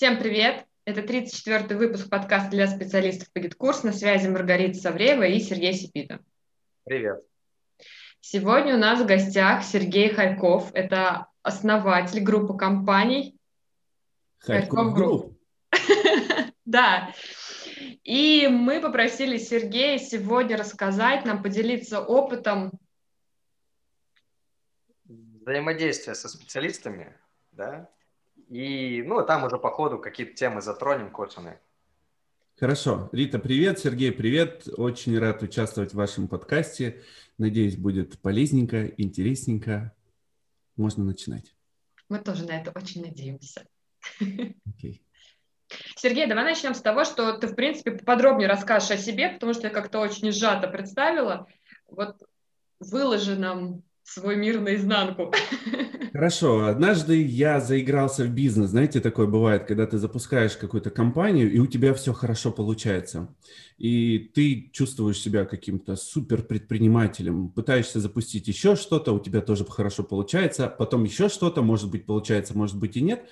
Всем привет! Это 34-й выпуск подкаста для специалистов по GetCourse. На связи Маргарита Савреева и Сергей Сипита. Привет! Сегодня у нас в гостях Сергей Харьков. Это основатель группы компаний Харьков Group. Да. И мы попросили Сергея сегодня рассказать нам, поделиться опытом взаимодействия со специалистами, да, и, ну, там уже по ходу какие-то темы затронем косвенные. Хорошо. Рита, привет. Сергей, привет. Очень рад участвовать в вашем подкасте. Надеюсь, будет полезненько, интересненько. Можно начинать. Мы тоже на это очень надеемся. Okay. Сергей, давай начнем с того, что ты, в принципе, подробнее расскажешь о себе, потому что я как-то очень сжато представила. Вот выложи нам свой мир наизнанку. Хорошо. Однажды я заигрался в бизнес. Знаете, такое бывает, когда ты запускаешь какую-то компанию, и у тебя все хорошо получается. И ты чувствуешь себя каким-то супер предпринимателем, пытаешься запустить еще что-то, у тебя тоже хорошо получается, потом еще что-то, может быть, получается, может быть и нет.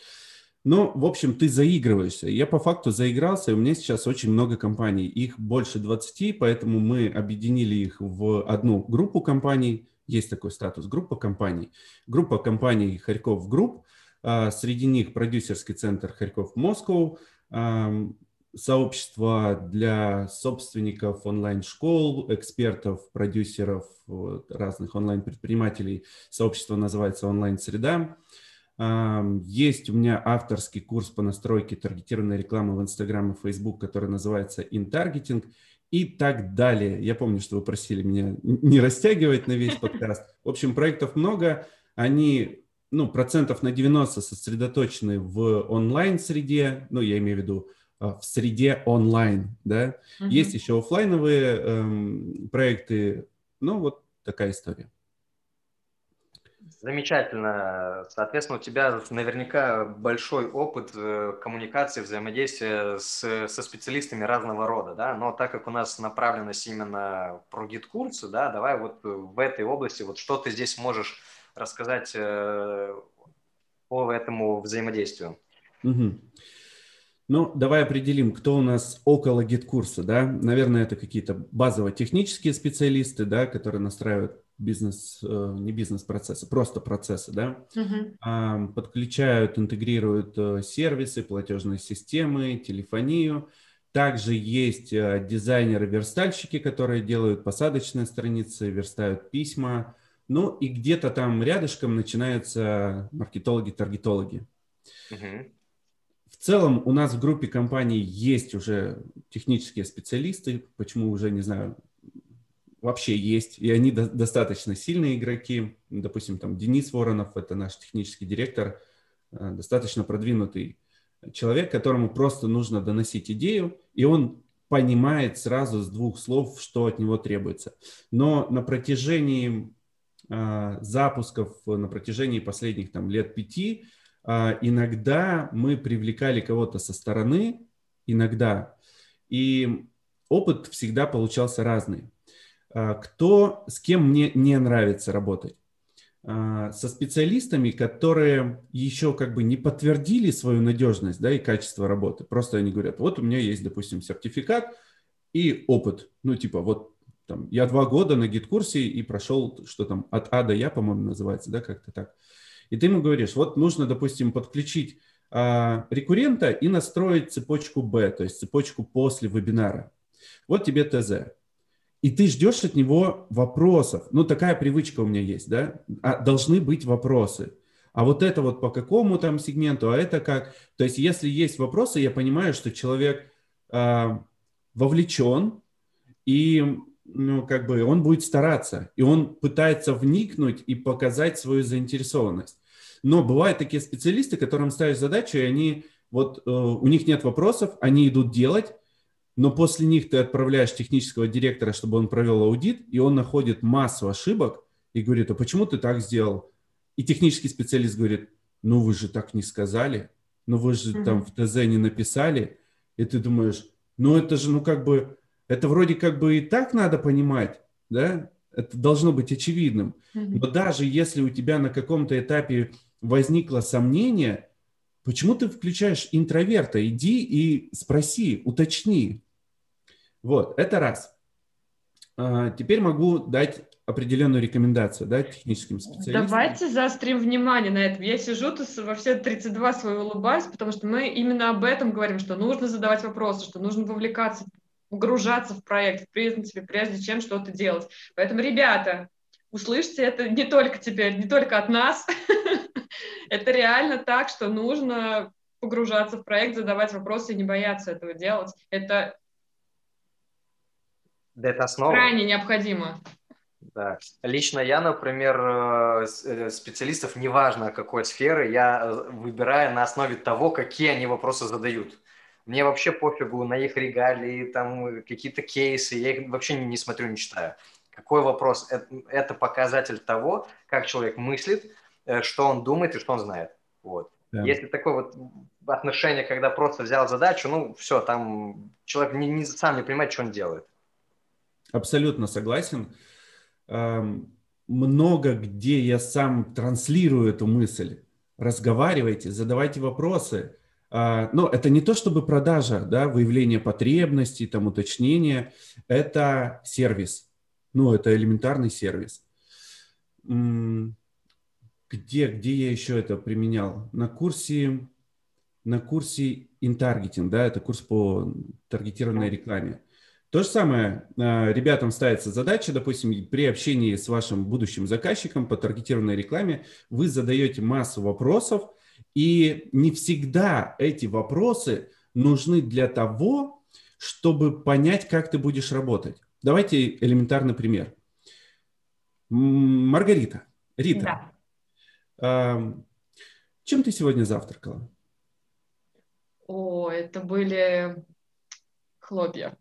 Но, в общем, ты заигрываешься. Я по факту заигрался, и у меня сейчас очень много компаний. Их больше 20, поэтому мы объединили их в одну группу компаний – есть такой статус группа компаний. Группа компаний Харьков Group, а, среди них продюсерский центр Харьков Москва, сообщество для собственников онлайн-школ, экспертов, продюсеров, разных онлайн-предпринимателей. Сообщество называется «Онлайн-среда». Есть у меня авторский курс по настройке таргетированной рекламы в Инстаграм и Фейсбук, который называется «Интаргетинг» и так далее. Я помню, что вы просили меня не растягивать на весь подкаст. В общем, проектов много. Они, ну, процентов на 90 сосредоточены в онлайн-среде. Ну, я имею в виду а, в среде онлайн, да. Uh-huh. Есть еще офлайновые эм, проекты. Ну, вот такая история. Замечательно. Соответственно, у тебя наверняка большой опыт э, коммуникации, взаимодействия с, со специалистами разного рода, да, но так как у нас направленность именно про гид-курсы, да, давай вот в этой области, вот что ты здесь можешь рассказать э, по этому взаимодействию? Угу. Ну, давай определим, кто у нас около GetCourse а, да. Наверное, это какие-то базово-технические специалисты, да, которые настраивают бизнес, э, не бизнес-процессы, просто процессы, да, uh-huh. подключают, интегрируют э, сервисы, платежные системы, телефонию. Также есть э, дизайнеры-верстальщики, которые делают посадочные страницы, верстают письма. Ну и где-то там рядышком начинаются маркетологи-таргетологи. Uh-huh. В целом у нас в группе компаний есть уже технические специалисты, почему уже, не знаю, вообще есть, и они до, достаточно сильные игроки. Допустим, там Денис Воронов, это наш технический директор, э, достаточно продвинутый человек, которому просто нужно доносить идею, и он понимает сразу с двух слов, что от него требуется. Но на протяжении э, запусков, на протяжении последних там, лет пяти, э, иногда мы привлекали кого-то со стороны, иногда, и опыт всегда получался разный. А, кто, с кем мне не нравится работать? А, со специалистами, которые еще как бы не подтвердили свою надежность да, и качество работы. Просто они говорят, вот у меня есть, допустим, сертификат и опыт. Ну, типа, вот там, я два года на гид-курсе и прошел, что там, от А до Я, по-моему, называется, да, как-то так. И ты ему говоришь, вот нужно, допустим, подключить а, рекуррента и настроить цепочку Б, то есть цепочку после вебинара. Вот тебе ТЗ и ты ждешь от него вопросов. Ну, такая привычка у меня есть, да? А должны быть вопросы. А вот это вот по какому там сегменту, а это как? То есть, если есть вопросы, я понимаю, что человек э, вовлечен, и ну, как бы он будет стараться, и он пытается вникнуть и показать свою заинтересованность. Но бывают такие специалисты, которым ставишь задачу, и они вот э, у них нет вопросов, они идут делать, но после них ты отправляешь технического директора, чтобы он провел аудит, и он находит массу ошибок и говорит, а почему ты так сделал? И технический специалист говорит, ну вы же так не сказали, ну вы же mm-hmm. там в ТЗ не написали, и ты думаешь, ну это же, ну как бы, это вроде как бы и так надо понимать, да, это должно быть очевидным. Mm-hmm. Но даже если у тебя на каком-то этапе возникло сомнение, Почему ты включаешь интроверта? Иди и спроси, уточни. Вот, это раз. А, теперь могу дать определенную рекомендацию, да, техническим специалистам. Давайте заострим внимание на этом. Я сижу тут во все 32 свои улыбаюсь, потому что мы именно об этом говорим, что нужно задавать вопросы, что нужно вовлекаться, погружаться в проект, в принципе, прежде чем что-то делать. Поэтому, ребята, услышьте это не только теперь, не только от нас. это реально так, что нужно погружаться в проект, задавать вопросы и не бояться этого делать. Это, это основа. крайне необходимо. Да. Лично я, например, э, э, специалистов, неважно какой сферы, я э, выбираю на основе того, какие они вопросы задают. Мне вообще пофигу на их регалии, там какие-то кейсы, я их вообще не, не смотрю, не читаю. Какой вопрос? Это, это показатель того, как человек мыслит, что он думает и что он знает. Вот. Да. Если такое вот отношение, когда просто взял задачу, ну все, там человек не, не, сам не понимает, что он делает. Абсолютно согласен много где я сам транслирую эту мысль. Разговаривайте, задавайте вопросы. А, но это не то чтобы продажа, да, выявление потребностей, там, уточнение. Это сервис. Ну, это элементарный сервис. Где, где я еще это применял? На курсе, на курсе интаргетинг, да, это курс по таргетированной рекламе. То же самое, а, ребятам ставится задача, допустим, при общении с вашим будущим заказчиком по таргетированной рекламе вы задаете массу вопросов, и не всегда эти вопросы нужны для того, чтобы понять, как ты будешь работать. Давайте элементарный пример. Маргарита, Рита, да. чем ты сегодня завтракала? О, это были хлопья.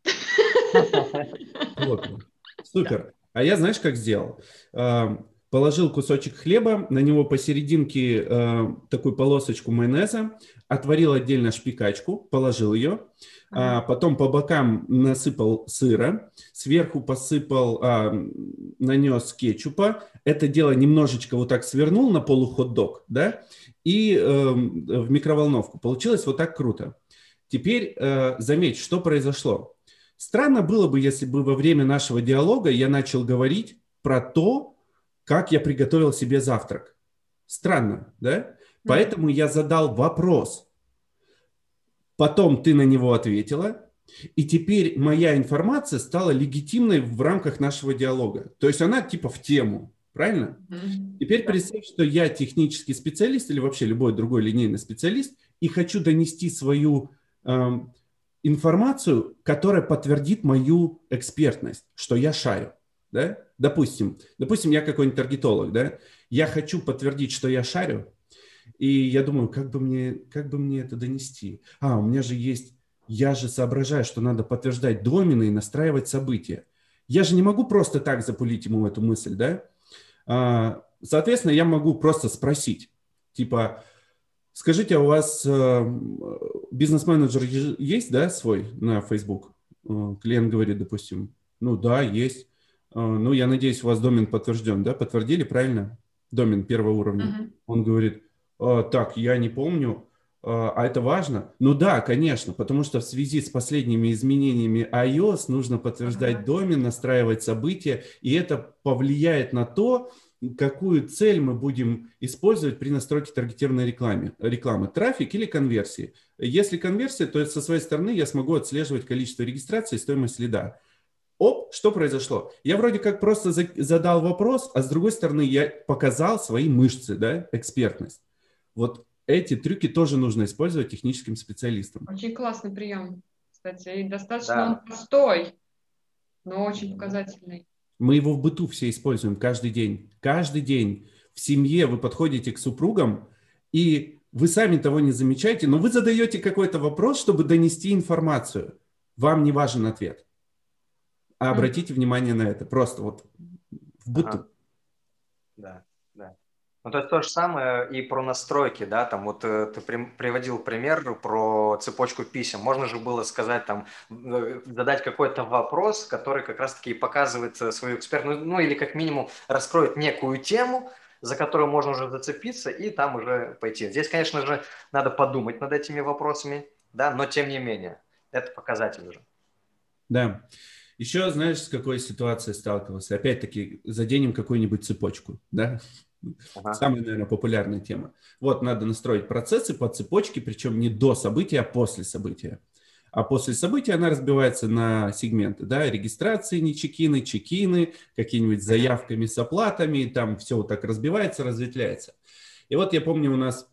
Супер. А я знаешь, как сделал? А, положил кусочек хлеба, на него посерединке э, такую полосочку майонеза, отварил отдельно шпикачку, положил ее, а потом по бокам насыпал сыра, сверху посыпал, а, нанес кетчупа, это дело немножечко вот так свернул на полухот-дог, да, и э, в микроволновку. Получилось вот так круто. Теперь э, заметь, что произошло. Странно было бы, если бы во время нашего диалога я начал говорить про то, как я приготовил себе завтрак. Странно, да? Поэтому я задал вопрос. Потом ты на него ответила, и теперь моя информация стала легитимной в рамках нашего диалога. То есть она типа в тему, правильно? Теперь представь, что я технический специалист или вообще любой другой линейный специалист и хочу донести свою информацию, которая подтвердит мою экспертность, что я шарю. Да? Допустим, допустим, я какой-нибудь таргетолог, да? я хочу подтвердить, что я шарю, и я думаю, как бы мне, как бы мне это донести? А, у меня же есть, я же соображаю, что надо подтверждать домены и настраивать события. Я же не могу просто так запулить ему эту мысль, да? А, соответственно, я могу просто спросить, типа, Скажите, а у вас э, бизнес-менеджер есть, да, свой на Facebook? Э, клиент говорит, допустим, ну да, есть. Э, ну, я надеюсь, у вас домен подтвержден, да? Подтвердили, правильно? Домен первого уровня. Uh-huh. Он говорит, так, я не помню, а это важно? Ну да, конечно, потому что в связи с последними изменениями iOS нужно подтверждать uh-huh. домен, настраивать события, и это повлияет на то, какую цель мы будем использовать при настройке таргетированной рекламы, рекламы, трафик или конверсии. Если конверсия, то со своей стороны я смогу отслеживать количество регистраций и стоимость лида. Оп, что произошло? Я вроде как просто задал вопрос, а с другой стороны я показал свои мышцы, да, экспертность. Вот эти трюки тоже нужно использовать техническим специалистам. Очень классный прием, кстати, и достаточно да. он простой, но очень показательный. Мы его в быту все используем каждый день. Каждый день в семье вы подходите к супругам, и вы сами того не замечаете, но вы задаете какой-то вопрос, чтобы донести информацию. Вам не важен ответ. А обратите mm-hmm. внимание на это. Просто вот в быту. Ага. Да. Ну, то есть то же самое и про настройки, да, там вот э, ты при, приводил пример про цепочку писем. Можно же было сказать там, э, задать какой-то вопрос, который как раз-таки показывает э, свою экспертную, ну или как минимум раскроет некую тему, за которую можно уже зацепиться и там уже пойти. Здесь, конечно же, надо подумать над этими вопросами, да, но тем не менее, это показатель уже. Да. Еще знаешь, с какой ситуацией сталкивался? Опять-таки, заденем какую-нибудь цепочку, да? Ага. Самая, наверное, популярная тема. Вот, надо настроить процессы по цепочке, причем не до события, а после события. А после события она разбивается на сегменты, да, регистрации, не чекины, чекины, какие-нибудь заявками с оплатами, там все вот так разбивается, разветвляется. И вот я помню, у нас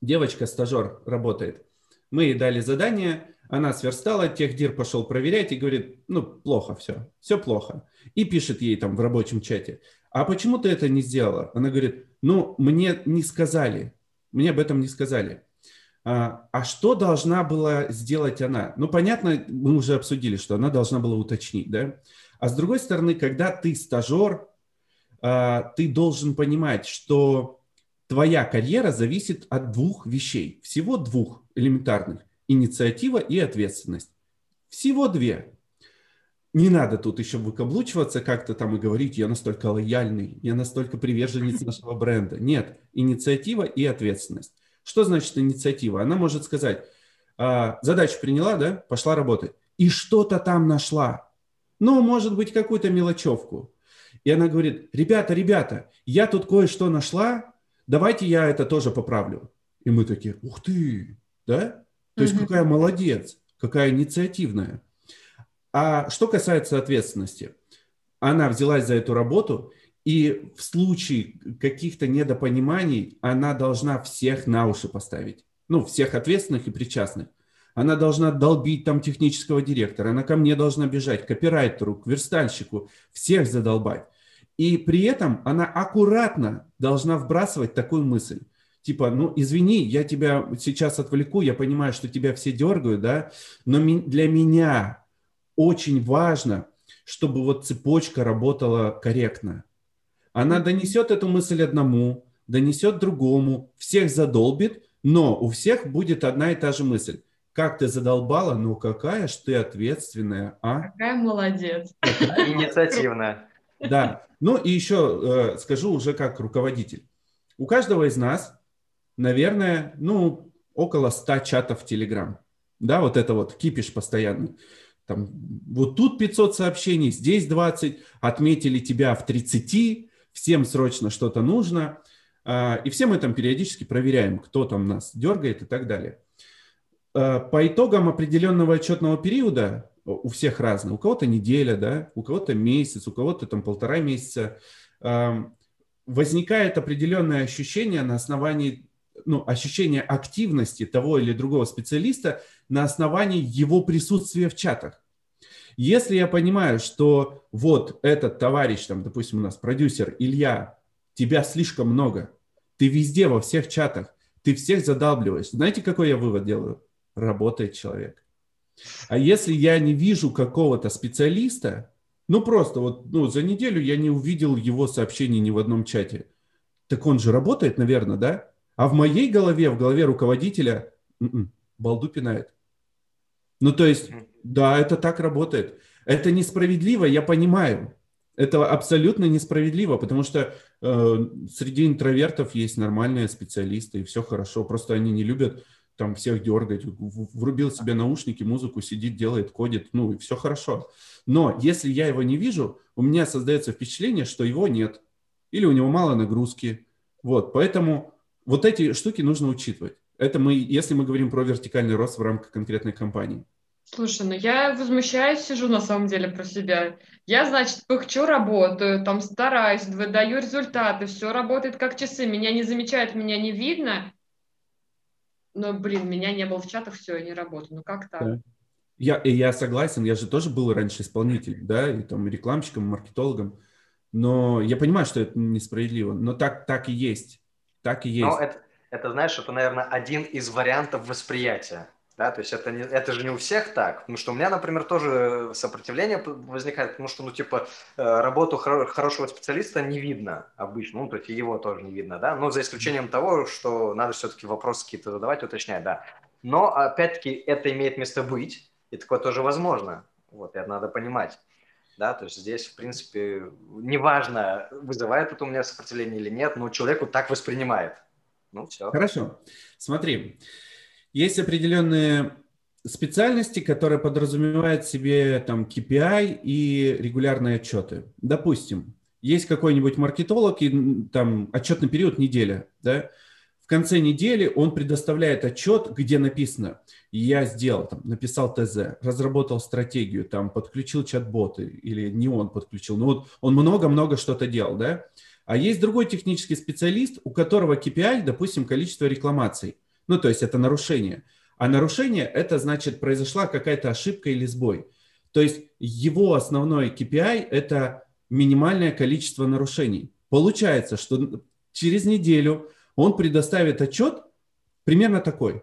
девочка, стажер работает. Мы ей дали задание, она сверстала, техдир пошел проверять и говорит, ну, плохо все, все плохо. И пишет ей там в рабочем чате, а почему ты это не сделала? Она говорит, ну, мне не сказали, мне об этом не сказали. А, а что должна была сделать она? Ну, понятно, мы уже обсудили, что она должна была уточнить, да? А с другой стороны, когда ты стажер, а, ты должен понимать, что твоя карьера зависит от двух вещей, всего двух элементарных. Инициатива и ответственность. Всего две. Не надо тут еще выкаблучиваться как-то там и говорить, я настолько лояльный, я настолько приверженец нашего бренда. Нет, инициатива и ответственность. Что значит инициатива? Она может сказать, «А, задачу приняла, да, пошла работать, и что-то там нашла. Ну, может быть, какую-то мелочевку. И она говорит, ребята, ребята, я тут кое-что нашла, давайте я это тоже поправлю. И мы такие, ух ты, да? То есть какая молодец, какая инициативная. А что касается ответственности, она взялась за эту работу, и в случае каких-то недопониманий она должна всех на уши поставить. Ну, всех ответственных и причастных. Она должна долбить там технического директора, она ко мне должна бежать, к копирайтеру, к верстальщику, всех задолбать. И при этом она аккуратно должна вбрасывать такую мысль. Типа, ну, извини, я тебя сейчас отвлеку, я понимаю, что тебя все дергают, да, но для меня очень важно, чтобы вот цепочка работала корректно. Она донесет эту мысль одному, донесет другому, всех задолбит, но у всех будет одна и та же мысль. Как ты задолбала, ну какая ж ты ответственная, а? Какая молодец. Инициативная. Да. Ну и еще э, скажу уже как руководитель. У каждого из нас, наверное, ну, около 100 чатов в Telegram. Да, вот это вот кипиш постоянный. Там, вот тут 500 сообщений, здесь 20, отметили тебя в 30, всем срочно что-то нужно, а, и все мы там периодически проверяем, кто там нас дергает и так далее. А, по итогам определенного отчетного периода у всех разные. У кого-то неделя, да, у кого-то месяц, у кого-то там полтора месяца. Возникает определенное ощущение на основании, ну, ощущение активности того или другого специалиста на основании его присутствия в чатах. Если я понимаю, что вот этот товарищ, там, допустим, у нас продюсер Илья, тебя слишком много, ты везде, во всех чатах, ты всех задалбливаешь. Знаете, какой я вывод делаю? Работает человек. А если я не вижу какого-то специалиста, ну просто вот ну, за неделю я не увидел его сообщений ни в одном чате, так он же работает, наверное, да? А в моей голове, в голове руководителя, м-м, балду пинает. Ну, то есть, да, это так работает. Это несправедливо, я понимаю. Это абсолютно несправедливо, потому что э, среди интровертов есть нормальные специалисты, и все хорошо. Просто они не любят там всех дергать. Врубил себе наушники, музыку, сидит, делает, кодит, ну и все хорошо. Но если я его не вижу, у меня создается впечатление, что его нет. Или у него мало нагрузки. Вот, поэтому вот эти штуки нужно учитывать. Это мы, если мы говорим про вертикальный рост в рамках конкретной компании. Слушай, ну я возмущаюсь, сижу на самом деле про себя. Я, значит, пыхчу, работаю, там стараюсь, выдаю результаты, все работает как часы, меня не замечают, меня не видно. Но, блин, меня не было в чатах, все, я не работаю. Ну как так? Да. Я, я согласен, я же тоже был раньше исполнителем, да, и там рекламщиком, маркетологом. Но я понимаю, что это несправедливо, но так, так и есть. Так и есть. Но это, это, знаешь, это, наверное, один из вариантов восприятия да, то есть это, не, это же не у всех так, потому что у меня, например, тоже сопротивление возникает, потому что, ну, типа, э, работу хоро- хорошего специалиста не видно обычно, ну, то есть его тоже не видно, да, но за исключением того, что надо все-таки вопросы какие-то задавать, уточнять, да. Но, опять-таки, это имеет место быть, и такое тоже возможно, вот, это надо понимать. Да, то есть здесь, в принципе, неважно, вызывает это у меня сопротивление или нет, но человеку так воспринимает. Ну, все. Хорошо. Смотри, есть определенные специальности, которые подразумевают себе там KPI и регулярные отчеты. Допустим, есть какой-нибудь маркетолог и там отчетный период неделя, да, конце недели он предоставляет отчет, где написано, я сделал, там, написал ТЗ, разработал стратегию, там, подключил чат-боты, или не он подключил, но вот он много-много что-то делал, да, а есть другой технический специалист, у которого KPI, допустим, количество рекламаций, ну, то есть это нарушение – а нарушение – это значит, произошла какая-то ошибка или сбой. То есть его основной KPI – это минимальное количество нарушений. Получается, что через неделю он предоставит отчет примерно такой.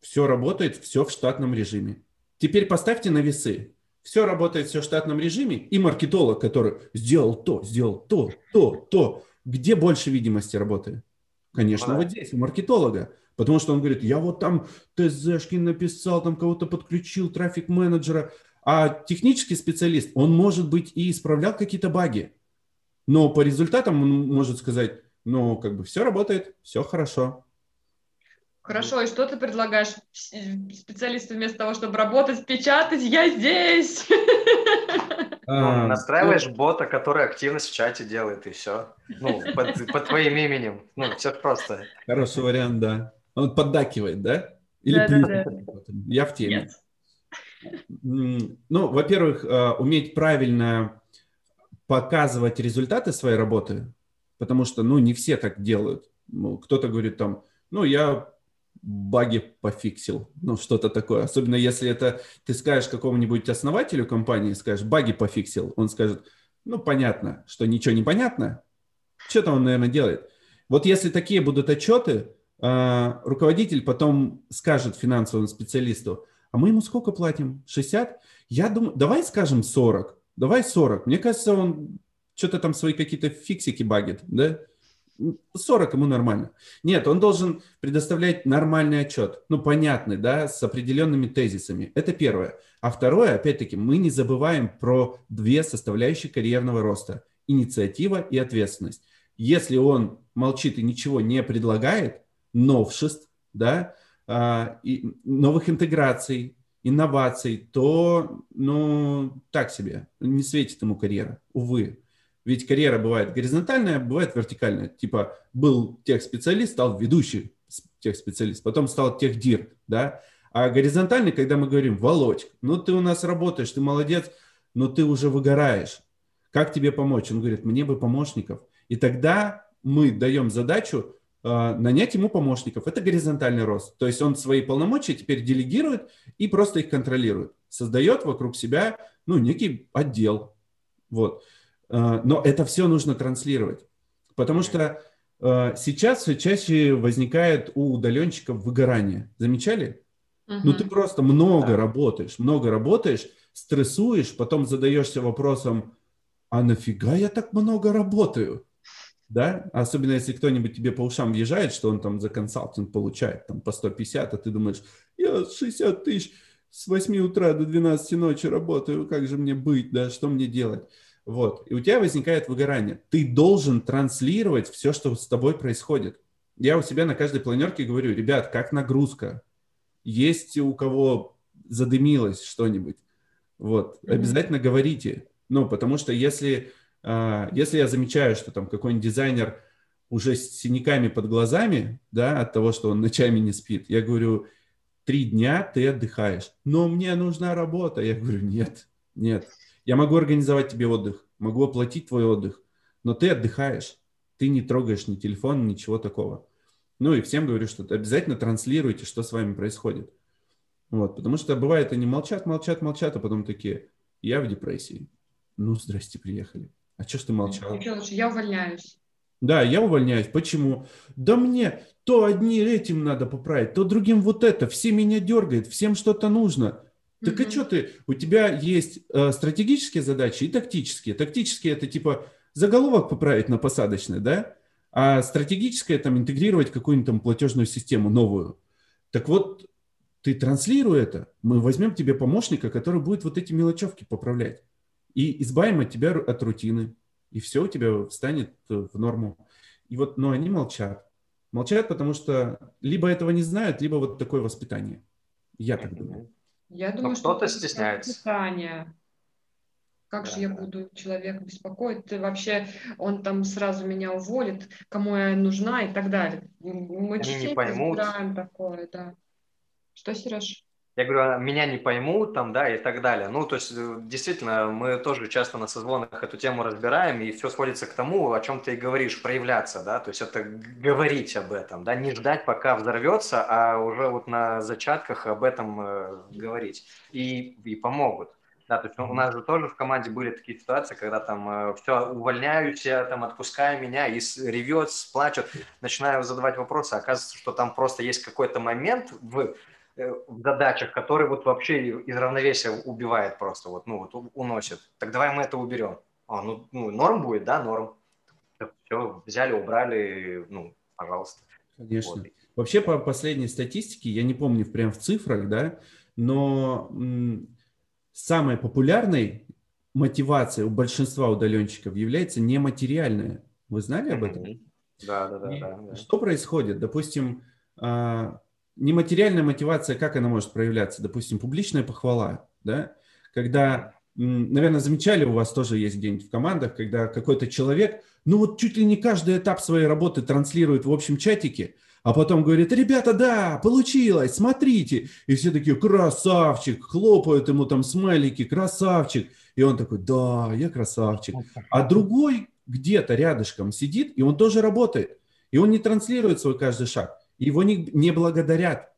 Все работает, все в штатном режиме. Теперь поставьте на весы. Все работает, все в штатном режиме. И маркетолог, который сделал то, сделал то, то, то. Где больше видимости работы? Конечно, вот здесь, у маркетолога. Потому что он говорит, я вот там ТЗшки написал, там кого-то подключил, трафик-менеджера. А технический специалист, он может быть и исправлял какие-то баги. Но по результатам он может сказать, ну, как бы все работает, все хорошо. Хорошо, и что ты предлагаешь специалисту вместо того, чтобы работать, печатать, я здесь? Ну, настраиваешь ну... бота, который активность в чате делает, и все. Ну, под, под твоим именем. Ну, все просто. Хороший вариант, да. Он поддакивает, да? Или да, да, да. Я в теме. Нет. Ну, во-первых, э, уметь правильно показывать результаты своей работы, потому что, ну, не все так делают. Кто-то говорит там, ну, я баги пофиксил, ну, что-то такое. Особенно если это ты скажешь какому-нибудь основателю компании, скажешь, баги пофиксил, он скажет, ну, понятно, что ничего не понятно, что-то он, наверное, делает. Вот если такие будут отчеты, а, руководитель потом скажет финансовому специалисту, а мы ему сколько платим? 60? Я думаю, давай скажем 40. Давай 40. Мне кажется, он что-то там свои какие-то фиксики багит, да? 40 ему нормально. Нет, он должен предоставлять нормальный отчет, ну, понятный, да, с определенными тезисами. Это первое. А второе, опять-таки, мы не забываем про две составляющие карьерного роста. Инициатива и ответственность. Если он молчит и ничего не предлагает, новшеств, да, а, и новых интеграций, инноваций, то, ну, так себе, не светит ему карьера, увы. Ведь карьера бывает горизонтальная, бывает вертикальная. Типа был тех-специалист, стал ведущий тех-специалист, потом стал техдир, да. А горизонтальный, когда мы говорим, Володь, ну ты у нас работаешь, ты молодец, но ты уже выгораешь. Как тебе помочь? Он говорит, мне бы помощников. И тогда мы даем задачу а, нанять ему помощников. Это горизонтальный рост. То есть он свои полномочия теперь делегирует и просто их контролирует. Создает вокруг себя ну, некий отдел. Вот. А, но это все нужно транслировать. Потому что а, сейчас все чаще возникает у удаленщиков выгорание. Замечали? Угу. Ну, ты просто много да. работаешь, много работаешь, стрессуешь, потом задаешься вопросом, а нафига я так много работаю? да, особенно если кто-нибудь тебе по ушам въезжает, что он там за консалтинг получает там по 150, а ты думаешь, я 60 тысяч с 8 утра до 12 ночи работаю, как же мне быть, да, что мне делать? Вот, и у тебя возникает выгорание. Ты должен транслировать все, что с тобой происходит. Я у себя на каждой планерке говорю, ребят, как нагрузка? Есть у кого задымилось что-нибудь? Вот, mm-hmm. обязательно говорите. Ну, потому что если а, если я замечаю, что там какой-нибудь дизайнер уже с синяками под глазами, да, от того, что он ночами не спит, я говорю, три дня ты отдыхаешь, но мне нужна работа. Я говорю, нет, нет. Я могу организовать тебе отдых, могу оплатить твой отдых, но ты отдыхаешь, ты не трогаешь ни телефон, ничего такого. Ну и всем говорю, что обязательно транслируйте, что с вами происходит. Вот, потому что бывает, они молчат, молчат, молчат, а потом такие, я в депрессии. Ну, здрасте, приехали. А что ж ты молчал? Я увольняюсь. Да, я увольняюсь. Почему? Да мне то одни этим надо поправить, то другим вот это. Все меня дергает, всем что-то нужно. Так mm-hmm. а что ты? У тебя есть э, стратегические задачи и тактические. Тактические это типа заголовок поправить на посадочной, да? А стратегическое там интегрировать какую-нибудь там платежную систему новую. Так вот, ты транслируй это, мы возьмем тебе помощника, который будет вот эти мелочевки поправлять. и избавим от тебя от рутины, и все у тебя встанет в норму. И вот, но они молчат. Молчат, потому что либо этого не знают, либо вот такое воспитание. Я так думаю. Я думаю, что кто-то стесняется. Воспитание. Как да. же я буду человека беспокоить? Ты вообще, он там сразу меня уволит, кому я нужна и так далее. Мы Они частенько разбираем такое, да. Что, Сереж? Я говорю, «А меня не поймут там, да, и так далее. Ну, то есть, э, действительно, мы тоже часто на созвонах эту тему разбираем, и все сводится к тому, о чем ты и говоришь, проявляться, да, то есть это говорить об этом, да, не ждать, пока взорвется, а уже вот на зачатках об этом э, говорить. И, и помогут. Да, то есть у нас же тоже в команде были такие ситуации, когда там э, все, увольняюсь, я там отпускаю меня, и ревет, плачет, начинаю задавать вопросы, оказывается, что там просто есть какой-то момент в в задачах, который вот вообще из равновесия убивает просто, вот, ну, вот уносит. Так давай мы это уберем. А, ну, ну, норм будет, да, норм. все, взяли, убрали, ну, пожалуйста. Конечно. Вот. Вообще, по последней статистике, я не помню прям в цифрах, да, но м- самой популярной мотивацией у большинства удаленщиков является нематериальная. Вы знали об этом? Да, да, да. да, да. Что происходит? Допустим, а, нематериальная мотивация, как она может проявляться? Допустим, публичная похвала, да? Когда, наверное, замечали, у вас тоже есть где-нибудь в командах, когда какой-то человек, ну вот чуть ли не каждый этап своей работы транслирует в общем чатике, а потом говорит, ребята, да, получилось, смотрите. И все такие, красавчик, хлопают ему там смайлики, красавчик. И он такой, да, я красавчик. А другой где-то рядышком сидит, и он тоже работает. И он не транслирует свой каждый шаг его не, не благодарят.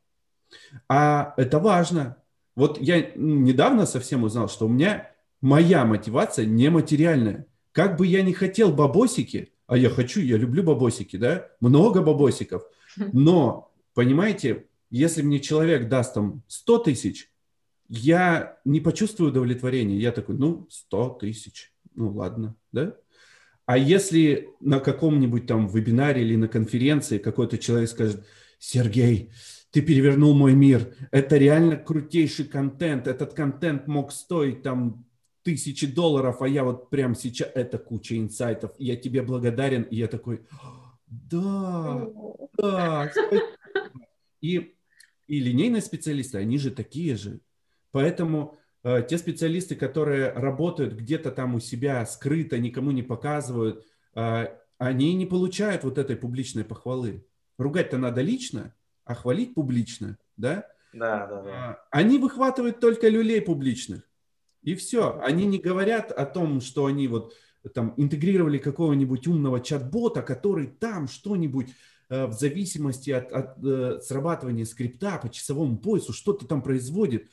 А это важно. Вот я недавно совсем узнал, что у меня моя мотивация нематериальная. Как бы я не хотел бабосики, а я хочу, я люблю бабосики, да, много бабосиков, но, понимаете, если мне человек даст там 100 тысяч, я не почувствую удовлетворения. Я такой, ну, 100 тысяч, ну ладно, да? А если на каком-нибудь там вебинаре или на конференции какой-то человек скажет, Сергей, ты перевернул мой мир, это реально крутейший контент, этот контент мог стоить там тысячи долларов, а я вот прямо сейчас, это куча инсайтов, я тебе благодарен, и я такой, да, да, И, и линейные специалисты, они же такие же. Поэтому те специалисты, которые работают где-то там у себя скрыто, никому не показывают, э, они не получают вот этой публичной похвалы. Ругать-то надо лично, а хвалить публично, да? Да, да, да. Э, они выхватывают только люлей публичных. И все. Они не говорят о том, что они вот там интегрировали какого-нибудь умного чат-бота, который там что-нибудь в зависимости от, от срабатывания скрипта по часовому поясу что-то там производит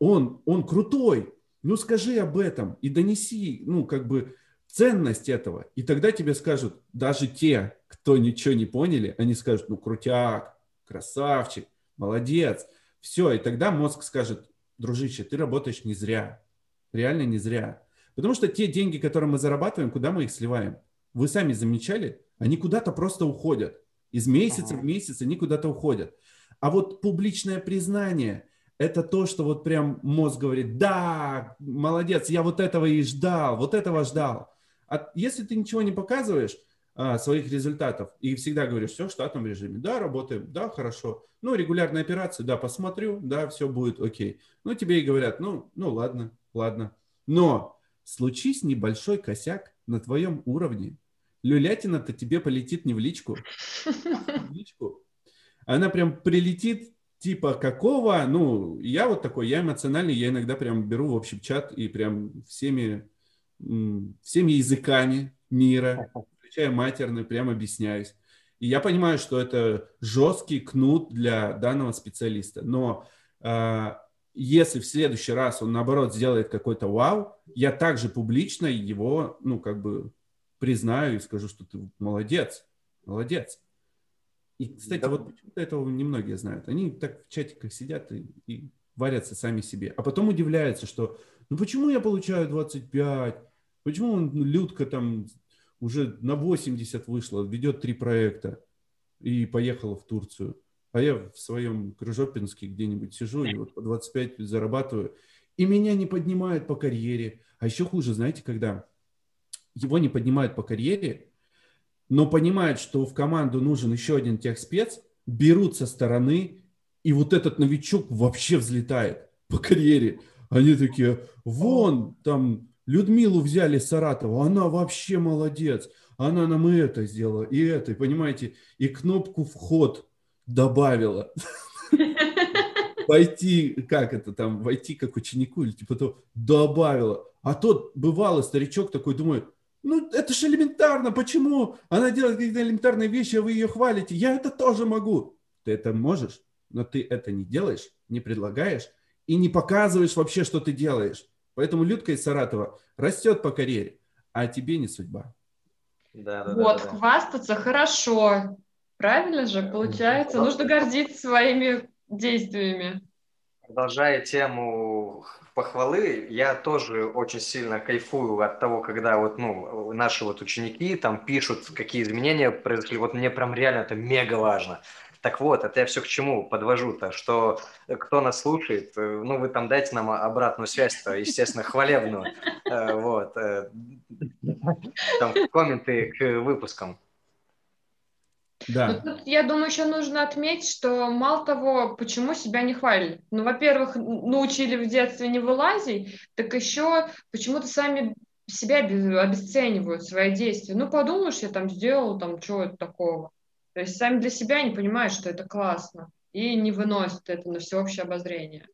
он, он крутой, ну скажи об этом и донеси, ну как бы ценность этого. И тогда тебе скажут, даже те, кто ничего не поняли, они скажут, ну крутяк, красавчик, молодец. Все, и тогда мозг скажет, дружище, ты работаешь не зря, реально не зря. Потому что те деньги, которые мы зарабатываем, куда мы их сливаем? Вы сами замечали? Они куда-то просто уходят. Из месяца в месяц они куда-то уходят. А вот публичное признание – это то, что вот прям мозг говорит, да, молодец, я вот этого и ждал, вот этого ждал. А если ты ничего не показываешь, а, своих результатов и всегда говоришь, все в штатном режиме, да, работаем, да, хорошо. Ну, регулярные операции, да, посмотрю, да, все будет окей. Ну, тебе и говорят, ну, ну, ладно, ладно. Но случись небольшой косяк на твоем уровне, люлятина-то тебе полетит не в личку, а в личку. Она прям прилетит типа какого, ну, я вот такой, я эмоциональный, я иногда прям беру в общий чат и прям всеми, всеми языками мира, включая матерный, прям объясняюсь. И я понимаю, что это жесткий кнут для данного специалиста. Но э, если в следующий раз он, наоборот, сделает какой-то вау, я также публично его, ну, как бы признаю и скажу, что ты молодец, молодец. И, кстати, да. вот почему-то этого немногие знают. Они так в чатиках сидят и, и варятся сами себе. А потом удивляются, что ну почему я получаю 25? Почему он, ну, Людка там уже на 80 вышла, ведет три проекта и поехала в Турцию. А я в своем Крыжопинске где-нибудь сижу и вот по 25 зарабатываю. И меня не поднимают по карьере. А еще хуже, знаете, когда его не поднимают по карьере, но понимают, что в команду нужен еще один техспец, берут со стороны, и вот этот новичок вообще взлетает по карьере. Они такие, вон, там, Людмилу взяли с Саратова, она вообще молодец, она нам и это сделала, и это, понимаете, и кнопку вход добавила. Войти, как это там, войти как ученику или типа то, добавила. А тот бывалый старичок такой думает, ну, это же элементарно, почему? Она делает какие-то элементарные вещи, а вы ее хвалите. Я это тоже могу. Ты это можешь, но ты это не делаешь, не предлагаешь и не показываешь вообще, что ты делаешь. Поэтому Людка из Саратова растет по карьере, а тебе не судьба. Да, да, вот, да, да. хвастаться хорошо. Правильно же, получается. Да. Нужно гордиться своими действиями. Продолжая тему похвалы, я тоже очень сильно кайфую от того, когда вот, ну, наши вот ученики там пишут, какие изменения произошли. Вот мне прям реально это мега важно. Так вот, это я все к чему подвожу-то, что кто нас слушает, э, ну, вы там дайте нам обратную связь-то, естественно, хвалебную, э, вот, э, там комменты к выпускам. Да. Ну, тут, я думаю, еще нужно отметить, что мало того, почему себя не хвалили. Ну, во-первых, научили в детстве не вылазить, так еще почему-то сами себя обесценивают свои действия. Ну, подумаешь, я там сделал, там, чего это такого. То есть сами для себя не понимают, что это классно, и не выносят это на всеобщее обозрение.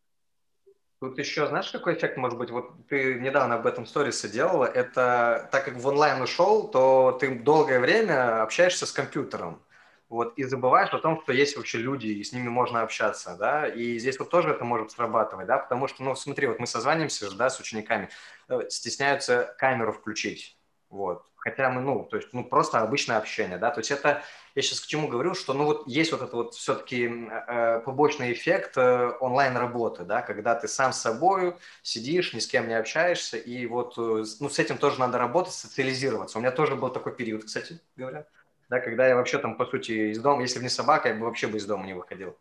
Тут еще, знаешь, какой эффект может быть? Вот ты недавно об этом сторисе делала. Это так как в онлайн ушел, то ты долгое время общаешься с компьютером вот, и забываешь о том, что есть вообще люди, и с ними можно общаться, да, и здесь вот тоже это может срабатывать, да, потому что, ну, смотри, вот мы созваниваемся да, с учениками, э, стесняются камеру включить, вот, хотя мы, ну, то есть, ну, просто обычное общение, да, то есть это, я сейчас к чему говорю, что, ну, вот есть вот этот вот все-таки э, побочный эффект э, онлайн-работы, да, когда ты сам с собой сидишь, ни с кем не общаешься, и вот, э, ну, с этим тоже надо работать, социализироваться. У меня тоже был такой период, кстати говоря, да, когда я вообще там, по сути, из дома, если бы не собака, я бы вообще бы из дома не выходил.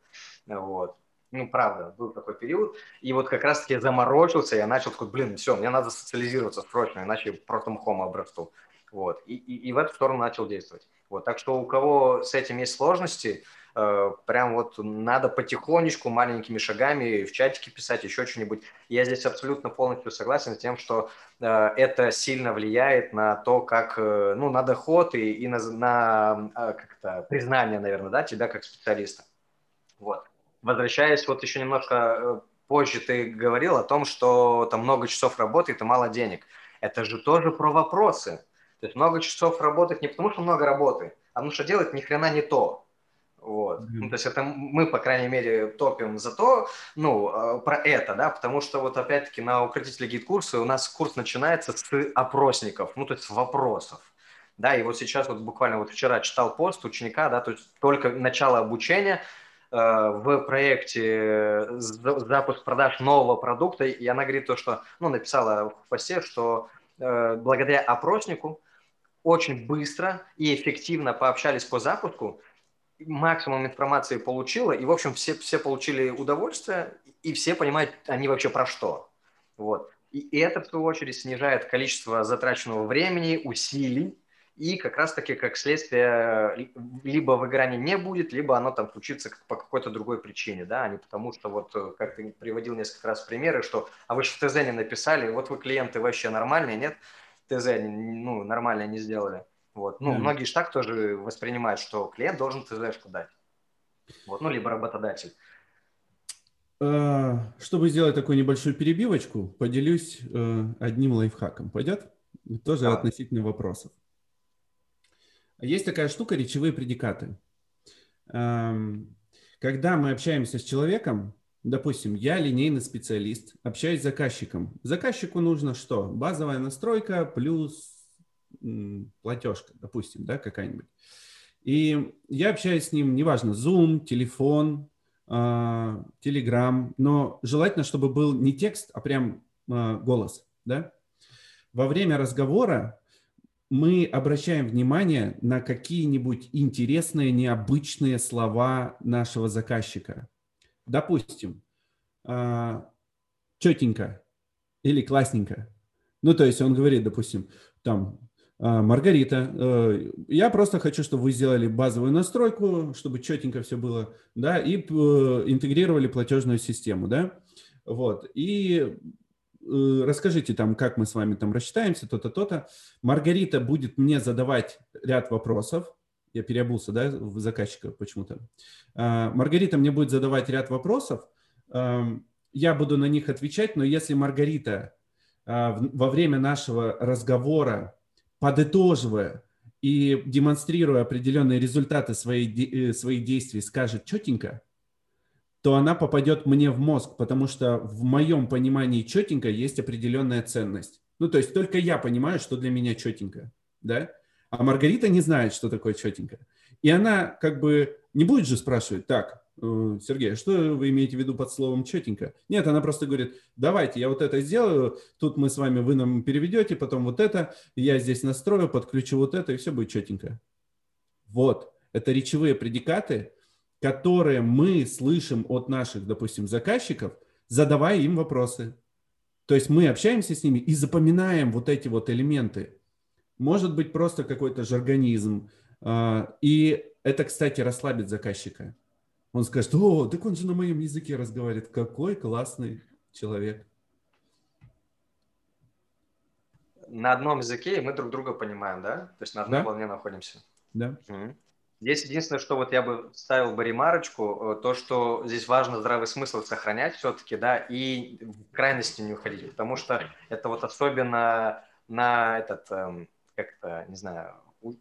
Вот. Ну, правда, был такой период. И вот как раз-таки я заморочился, я начал такой, блин, все, мне надо социализироваться срочно, иначе просто мхом обрасту. Вот. И, и, и в эту сторону начал действовать. Вот. Так что у кого с этим есть сложности, прям вот надо потихонечку, маленькими шагами в чатике писать, еще что-нибудь. Я здесь абсолютно полностью согласен с тем, что э, это сильно влияет на то, как, э, ну, на доход и, и на, на как-то признание, наверное, да, тебя как специалиста. Вот. Возвращаясь вот еще немножко позже, ты говорил о том, что там много часов работы и мало денег. Это же тоже про вопросы. То есть много часов работать не потому, что много работы, а потому что делать ни хрена не то. Вот. Mm-hmm. Ну, то есть это мы, по крайней мере, топим за то, ну, а, про это, да, потому что вот опять-таки на укротителе GetCourse а у нас курс начинается с опросников, ну, то есть вопросов. Да, и вот сейчас вот буквально вот вчера читал пост ученика, да, то есть только начало обучения э, в проекте запуск продаж нового продукта, и она говорит то, что, ну, написала в посте, что э, благодаря опроснику очень быстро и эффективно пообщались по запуску, максимум информации получила, и, в общем, все, все получили удовольствие, и все понимают, они вообще про что. Вот. И, это, в свою очередь, снижает количество затраченного времени, усилий, и как раз-таки, как следствие, либо выгорания не будет, либо оно там случится по какой-то другой причине, да, а не потому что вот, э, как ты приводил несколько раз примеры, что, а вы же в ТЗ не написали, вот вы клиенты вообще нормальные, нет, ТЗ, ну, нормально не сделали. Вот. Ну, mm. многие же так тоже воспринимают, что клиент должен ТЗшку дать. Вот. Ну, либо работодатель. А, чтобы сделать такую небольшую перебивочку, поделюсь э, одним лайфхаком. Пойдет? Тоже а. относительно вопросов. Есть такая штука речевые предикаты. Когда мы общаемся с человеком, допустим, я линейный специалист, общаюсь с заказчиком. Заказчику нужно что? Базовая настройка плюс платежка, допустим, да, какая-нибудь. И я общаюсь с ним, неважно, Zoom, телефон, а, Telegram, но желательно, чтобы был не текст, а прям а, голос, да. Во время разговора мы обращаем внимание на какие-нибудь интересные, необычные слова нашего заказчика. Допустим, а, четенько или классненько. Ну, то есть он говорит, допустим, там, «А, Маргарита, э, я просто хочу, чтобы вы сделали базовую настройку, чтобы четенько все было, да, и э, интегрировали платежную систему, да, вот, и э, расскажите там, как мы с вами там рассчитаемся, то-то, то-то. Маргарита будет мне задавать ряд вопросов, я переобулся, да, в заказчика почему-то. А, Маргарита мне будет задавать ряд вопросов, я буду на них отвечать, но если Маргарита а, во время нашего разговора, подытоживая и демонстрируя определенные результаты своей, э, своих действий, скажет четенько, то она попадет мне в мозг, потому что в моем понимании четенько есть определенная ценность. Ну, то есть только я понимаю, что для меня четенько, да? А Маргарита не знает, что такое четенько. И она как бы не будет же спрашивать, так, Сергей, а что вы имеете в виду под словом четенько? Нет, она просто говорит, давайте, я вот это сделаю, тут мы с вами, вы нам переведете, потом вот это, я здесь настрою, подключу вот это, и все будет четенько. Вот, это речевые предикаты, которые мы слышим от наших, допустим, заказчиков, задавая им вопросы. То есть мы общаемся с ними и запоминаем вот эти вот элементы. Может быть просто какой-то жаргонизм. А, и это, кстати, расслабит заказчика. Он скажет, о, так он же на моем языке разговаривает. Какой классный человек. На одном языке, и мы друг друга понимаем, да? То есть на одной да? волне находимся. Да. Угу. Здесь единственное, что вот я бы ставил бы ремарочку, э, то, что здесь важно здравый смысл сохранять все-таки, да, и в крайности не уходить, потому что это вот особенно на этот, эм, как-то, не знаю,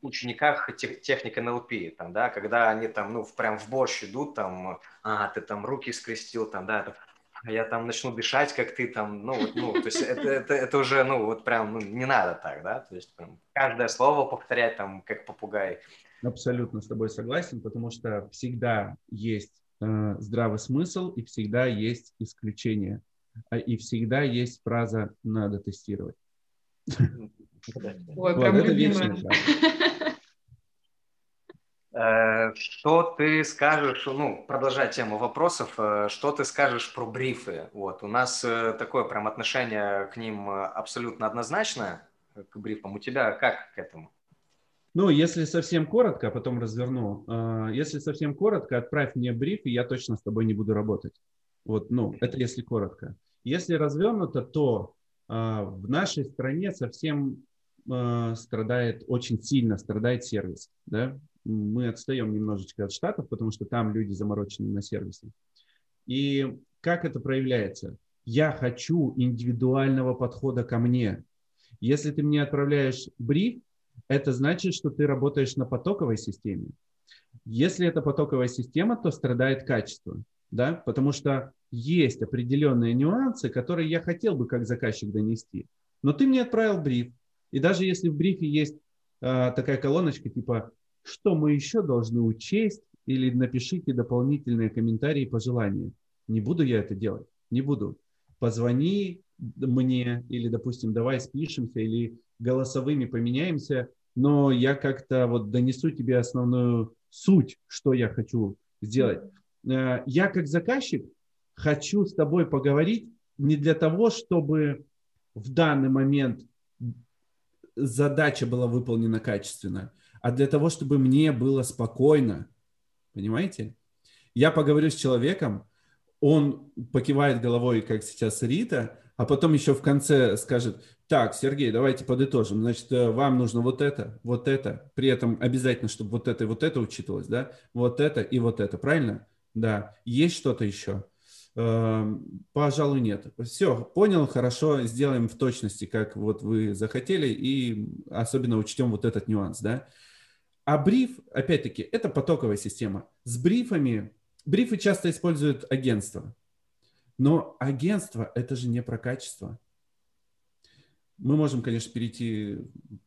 учениках техник НЛП, там, да, когда они там, ну, прям в борщ идут, там, а, ты там руки скрестил, там, да, а я там начну дышать, как ты там, ну, вот, ну, то есть это, это, это уже, ну, вот прям, ну, не надо так, да, то есть прям каждое слово повторять там, как попугай. Абсолютно с тобой согласен, потому что всегда есть э, здравый смысл и всегда есть исключение, а, и всегда есть фраза «надо тестировать». Ой, прям любимая. Э, что ты скажешь, ну, продолжая тему вопросов, э, что ты скажешь про брифы? Вот, у нас э, такое прям отношение к ним абсолютно однозначное, к брифам. У тебя как к этому? Ну, если совсем коротко, а потом разверну. Если совсем коротко, отправь мне бриф, и я точно с тобой не буду работать. Вот, ну, это если коротко. Если развернуто, то в нашей стране совсем страдает, очень сильно страдает сервис. Да? мы отстаем немножечко от Штатов, потому что там люди заморочены на сервисе. И как это проявляется? Я хочу индивидуального подхода ко мне. Если ты мне отправляешь бриф, это значит, что ты работаешь на потоковой системе. Если это потоковая система, то страдает качество, да, потому что есть определенные нюансы, которые я хотел бы как заказчик донести. Но ты мне отправил бриф, и даже если в брифе есть э, такая колоночка типа что мы еще должны учесть или напишите дополнительные комментарии и пожелания. Не буду я это делать, не буду. Позвони мне или, допустим, давай спишемся или голосовыми поменяемся, но я как-то вот донесу тебе основную суть, что я хочу сделать. Э, я как заказчик хочу с тобой поговорить не для того, чтобы в данный момент задача была выполнена качественно, а для того, чтобы мне было спокойно. Понимаете? Я поговорю с человеком, он покивает головой, как сейчас Рита, а потом еще в конце скажет, так, Сергей, давайте подытожим. Значит, э, вам нужно вот это, вот это. При этом обязательно, чтобы вот это и вот это учитывалось, да? Вот это и вот это, правильно? Да. Есть что-то еще? Эм, пожалуй, нет. Все, понял, хорошо, сделаем в точности, как вот вы захотели, и особенно учтем вот этот нюанс, да? А бриф, опять-таки, это потоковая система. С брифами, брифы часто используют агентство. Но агентство – это же не про качество. Мы можем, конечно, перейти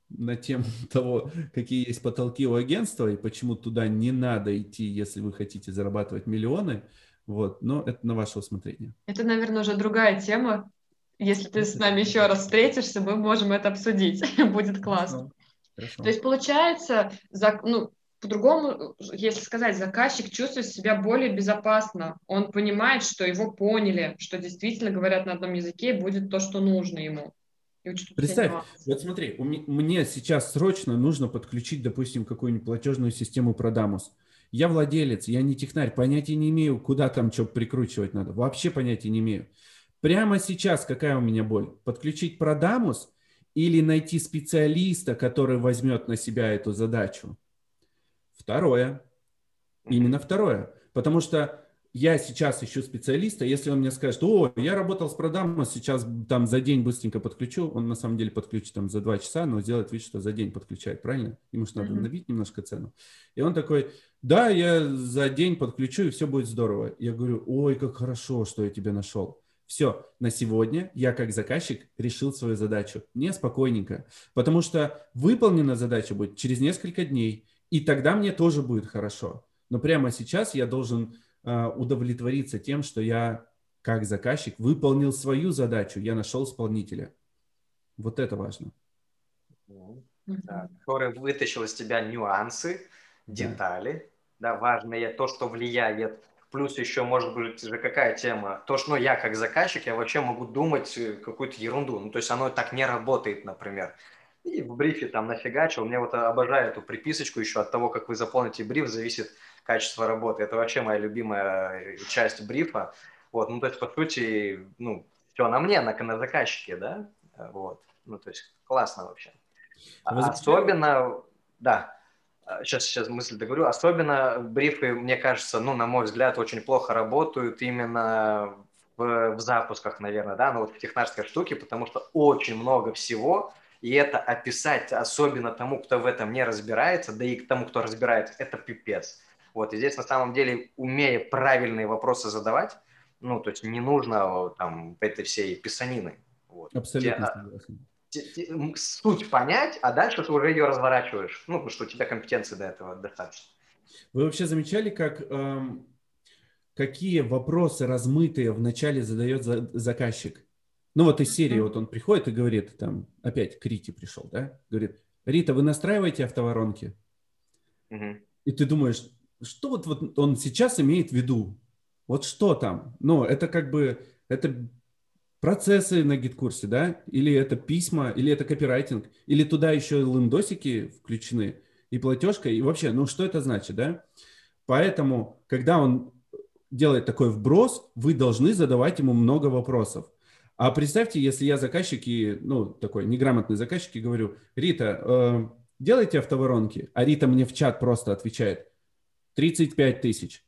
на тему того, какие есть потолки у агентства и почему туда не надо идти, если вы хотите зарабатывать миллионы. Вот, но это на ваше усмотрение. Это, наверное, уже другая тема. Если ты с нами еще раз встретишься, мы можем это обсудить. Будет классно. Хорошо. То есть получается, за, ну, по-другому, если сказать, заказчик чувствует себя более безопасно. Он понимает, что его поняли, что действительно говорят на одном языке, будет то, что нужно ему. Представь, вот смотри, у меня, мне сейчас срочно нужно подключить, допустим, какую-нибудь платежную систему Продамус. Я владелец, я не технарь, понятия не имею, куда там что прикручивать надо. Вообще понятия не имею. Прямо сейчас какая у меня боль? Подключить Продамус или найти специалиста, который возьмет на себя эту задачу? Второе. Именно второе. Потому что я сейчас ищу специалиста, если он мне скажет, о, я работал с продамом, сейчас там за день быстренько подключу, он на самом деле подключит там за два часа, но сделает вид, что за день подключает, правильно? Ему же надо набить немножко цену. И он такой, да, я за день подключу, и все будет здорово. Я говорю, ой, как хорошо, что я тебя нашел. Все, на сегодня я как заказчик решил свою задачу. Не спокойненько, потому что выполнена задача будет через несколько дней, и тогда мне тоже будет хорошо. Но прямо сейчас я должен удовлетвориться тем, что я как заказчик выполнил свою задачу, я нашел исполнителя. Вот это важно. Да, который вытащил из тебя нюансы, детали, да. да, важное, то, что влияет Плюс еще может быть же какая тема, то, что ну, я как заказчик, я вообще могу думать э, какую-то ерунду, ну то есть оно так не работает, например. И в брифе там нафигачил, мне вот обожаю эту приписочку еще от того, как вы заполните бриф, зависит качество работы. Это вообще моя любимая э, часть брифа. Вот, ну то есть по сути, ну все на мне, на, на заказчике, да, вот, ну то есть классно вообще. А особенно, да, сейчас, а, сейчас мысль договорю, особенно брифы, мне кажется, ну, на мой взгляд, очень плохо работают именно в, в запусках, наверное, да, ну, вот в технарской штуке, потому что очень много всего, и это описать, особенно тому, кто в этом не разбирается, да и к тому, кто разбирается, это пипец. Вот, и здесь на самом деле, умея правильные вопросы задавать, ну, то есть не нужно там этой всей писанины. Вот. Абсолютно согласен суть понять, а дальше ты уже ее разворачиваешь. Ну, потому что у тебя компетенции до этого достаточно. Вы вообще замечали, как эм, какие вопросы размытые вначале задает за, заказчик? Ну вот из серии, вот он приходит и говорит, там, опять к Рите пришел, да? Говорит, Рита, вы настраиваете автоворонки? Угу. И ты думаешь, что вот, вот он сейчас имеет в виду? Вот что там? Ну, это как бы, это процессы на гид-курсе, да, или это письма, или это копирайтинг, или туда еще лендосики включены, и платежка, и вообще, ну что это значит, да? Поэтому, когда он делает такой вброс, вы должны задавать ему много вопросов. А представьте, если я заказчик и, ну, такой неграмотный заказчик и говорю, Рита, э, делайте автоворонки, а Рита мне в чат просто отвечает, 35 тысяч.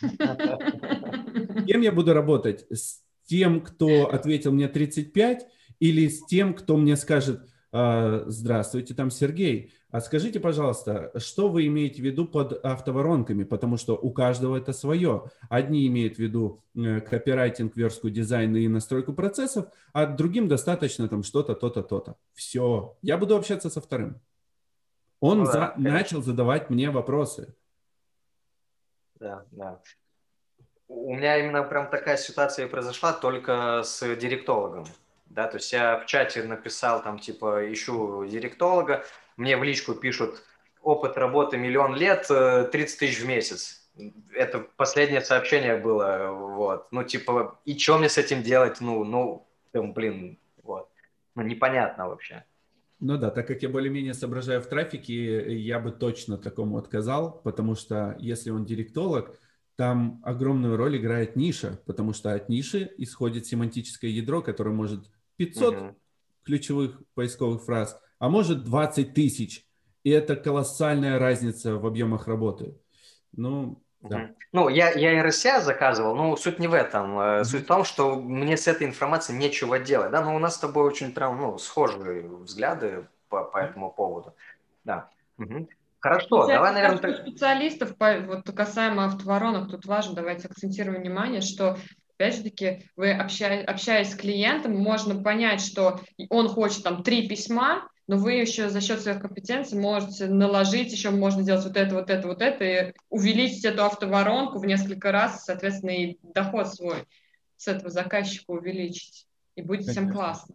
С кем я буду работать? С тем, кто ответил мне 35, или с тем, кто мне скажет, «А, здравствуйте, там Сергей, а скажите, пожалуйста, что вы имеете в виду под автоворонками, потому что у каждого это свое. Одни имеют в виду э, копирайтинг, верстку дизайн и настройку процессов, а другим достаточно там что-то, то-то, то-то. Все. Я буду общаться со вторым. Он ну, да, за, начал задавать мне вопросы. Да, да у меня именно прям такая ситуация произошла только с директологом. Да, то есть я в чате написал там типа ищу директолога, мне в личку пишут опыт работы миллион лет, 30 э, тысяч в месяц. Это последнее сообщение было, вот. Ну, типа, и что мне с этим делать? Ну, ну, блин, вот. Ну, непонятно вообще. Ну да, так как я более-менее соображаю в трафике, я бы точно такому отказал, потому что если он директолог, там огромную роль играет ниша, потому что от ниши исходит семантическое ядро, которое может 500 угу. ключевых поисковых фраз, а может 20 тысяч. И это колоссальная разница в объемах работы. Ну, да. Ну, я, я RSA заказывал, но суть не в этом. Mm-hmm. Суть в том, что мне с этой информацией нечего делать. Да, но у нас с тобой очень прям, ну, схожие взгляды по, по этому поводу. Да. Хорошо, Кстати, давай, наверное... Так... специалистов, вот касаемо автоворонок, тут важно, давайте акцентируем внимание, что опять же таки, вы общаясь, общаясь с клиентом, можно понять, что он хочет там три письма, но вы еще за счет своих компетенций можете наложить, еще можно сделать вот это, вот это, вот это, и увеличить эту автоворонку в несколько раз, соответственно, и доход свой с этого заказчика увеличить. И будет всем классно.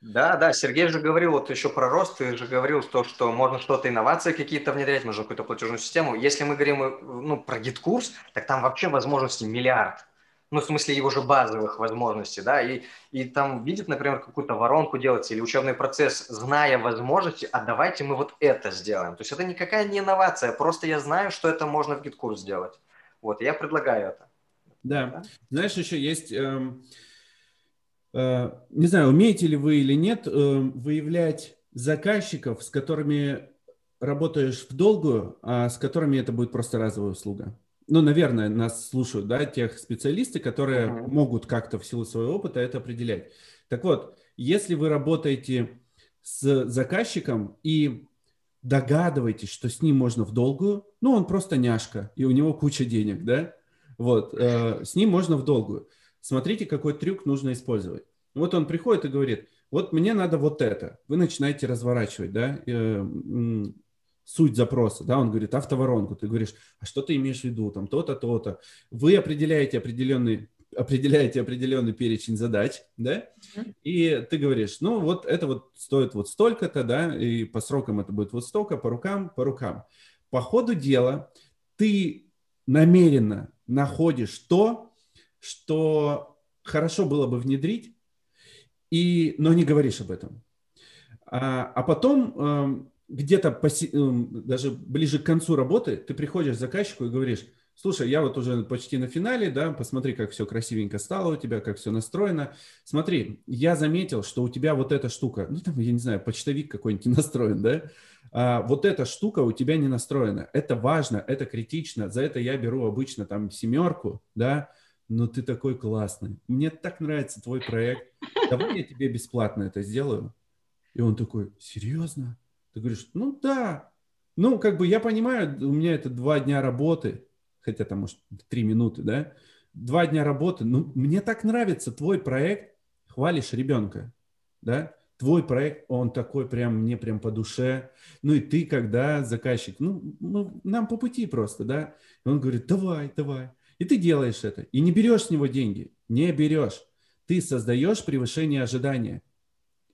Да, да, Сергей же говорил вот еще про рост, ты же говорил то, что можно что-то, инновации какие-то внедрять, можно какую-то платежную систему. Если мы говорим ну, про GetCourse, так там вообще возможностей миллиард. Ну, в смысле его же базовых возможностей, да, и, и там видит, например, какую-то воронку делать или учебный процесс, зная возможности, а давайте мы вот это сделаем. То есть это никакая не инновация, просто я знаю, что это можно в GetCourse сделать. Вот, я предлагаю это. Да. да? Знаешь, еще есть, э, э, не знаю, умеете ли вы или нет, э, выявлять заказчиков, с которыми работаешь в долгую, а с которыми это будет просто разовая услуга ну, наверное, нас слушают, да, тех специалисты, которые uh-huh. могут как-то в силу своего опыта это определять. Так вот, если вы работаете с заказчиком и догадываетесь, что с ним можно в долгую, ну, он просто няшка, и у него куча денег, да, вот, э, с ним можно в долгую. Смотрите, какой трюк нужно использовать. Вот он приходит и говорит, вот мне надо вот это. Вы начинаете разворачивать, да, э, суть запроса, да, он говорит автоворонку, ты говоришь, а что ты имеешь в виду, там то-то, то-то. Вы определяете определенный определяете определенный перечень задач, да, и ты говоришь, ну вот это вот стоит вот столько-то, да, и по срокам это будет вот столько, по рукам, по рукам. По ходу дела ты намеренно находишь то, что хорошо было бы внедрить, и, но не говоришь об этом. А, а потом эм, где-то поси... Эм, даже ближе к концу работы ты приходишь к заказчику и говоришь, слушай, я вот уже почти на финале, да, посмотри, как все красивенько стало у тебя, как все настроено. Смотри, я заметил, что у тебя вот эта штука, ну там, я не знаю, почтовик какой-нибудь настроен, да, а, вот эта штука у тебя не настроена. Это важно, это критично, за это я беру обычно там семерку, да, но ты такой классный, мне так нравится твой проект, давай я тебе бесплатно это сделаю. И он такой, серьезно? Ты говоришь, ну да, ну как бы я понимаю, у меня это два дня работы, хотя там может три минуты, да, два дня работы, ну мне так нравится твой проект, хвалишь ребенка, да, твой проект, он такой прям, мне прям по душе. Ну и ты, когда заказчик, ну, ну нам по пути просто, да. И он говорит, давай, давай. И ты делаешь это. И не берешь с него деньги, не берешь. Ты создаешь превышение ожидания.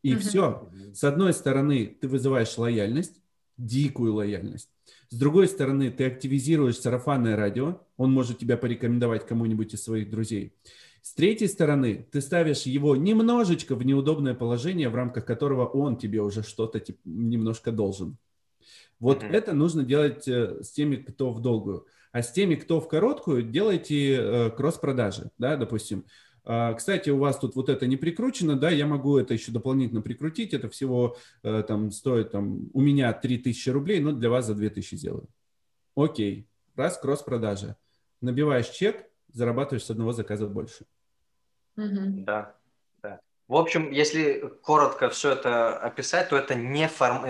И угу. все. С одной стороны, ты вызываешь лояльность, дикую лояльность. С другой стороны, ты активизируешь сарафанное радио, он может тебя порекомендовать кому-нибудь из своих друзей. С третьей стороны, ты ставишь его немножечко в неудобное положение, в рамках которого он тебе уже что-то типа, немножко должен. Вот mm-hmm. это нужно делать э, с теми, кто в долгую. А с теми, кто в короткую, делайте э, кросс-продажи. Да, допустим, кстати, у вас тут вот это не прикручено, да, я могу это еще дополнительно прикрутить, это всего э, там стоит там у меня 3000 рублей, но для вас за 2000 сделаю. Окей, раз, кросс-продажа. Набиваешь чек, зарабатываешь с одного заказа больше. Да, да. В общем, если коротко все это описать, то это не, форм...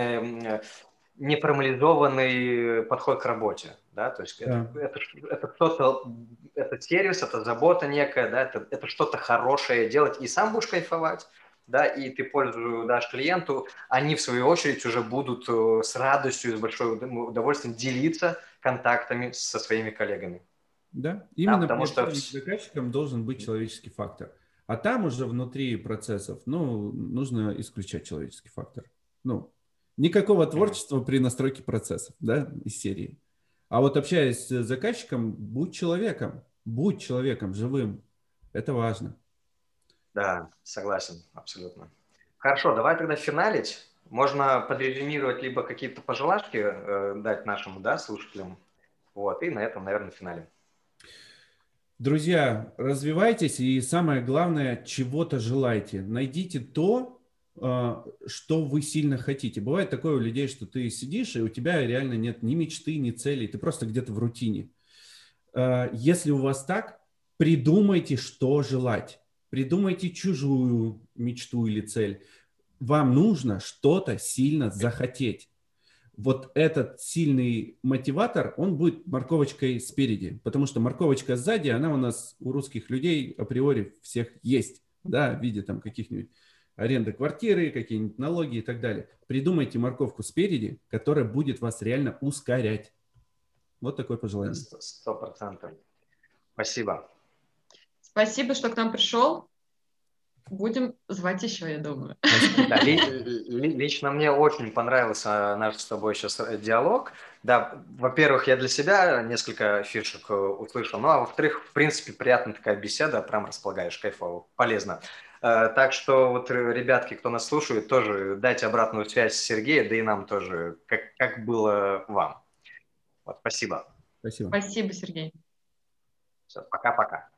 э, не формализованный подход к работе да, то есть да. это, это, это что-то, это сервис, это забота некая, да, это, это что-то хорошее делать, и сам будешь кайфовать, да, и ты пользу дашь клиенту, они в свою очередь уже будут э, с радостью, с большой удовольствием делиться контактами со своими коллегами. Да, именно да, потому что заказчиком должен быть человеческий фактор. А там уже внутри процессов, ну, нужно исключать человеческий фактор. Ну, никакого творчества при настройке процессов, да, из серии. А вот общаясь с заказчиком, будь человеком, будь человеком живым. Это важно. Да, согласен, абсолютно. Хорошо, давай тогда финалить. Можно подрезюмировать либо какие-то пожелашки э, дать нашим да, слушателям. Вот, и на этом, наверное, финале. Друзья, развивайтесь и самое главное, чего-то желайте. Найдите то, что вы сильно хотите. Бывает такое у людей, что ты сидишь, и у тебя реально нет ни мечты, ни целей, ты просто где-то в рутине. А, если у вас так, придумайте, что желать. Придумайте чужую мечту или цель. Вам нужно что-то сильно захотеть. Вот этот сильный мотиватор, он будет морковочкой спереди, потому что морковочка сзади, она у нас у русских людей априори всех есть, да, в виде там каких-нибудь аренда квартиры, какие-нибудь налоги и так далее. Придумайте морковку спереди, которая будет вас реально ускорять. Вот такое пожелание. Сто процентов. Спасибо. Спасибо, что к нам пришел. Будем звать еще, я думаю. Да, лично мне очень понравился наш с тобой сейчас диалог. Да, во-первых, я для себя несколько фишек э, услышал, ну а во-вторых, в принципе, приятная такая беседа, прям располагаешь, кайфово, полезно. Э, так что вот, ребятки, кто нас слушает, тоже дайте обратную связь Сергею, да и нам тоже, как, как было вам. Вот, спасибо. Спасибо. Спасибо, Сергей. Все, пока-пока.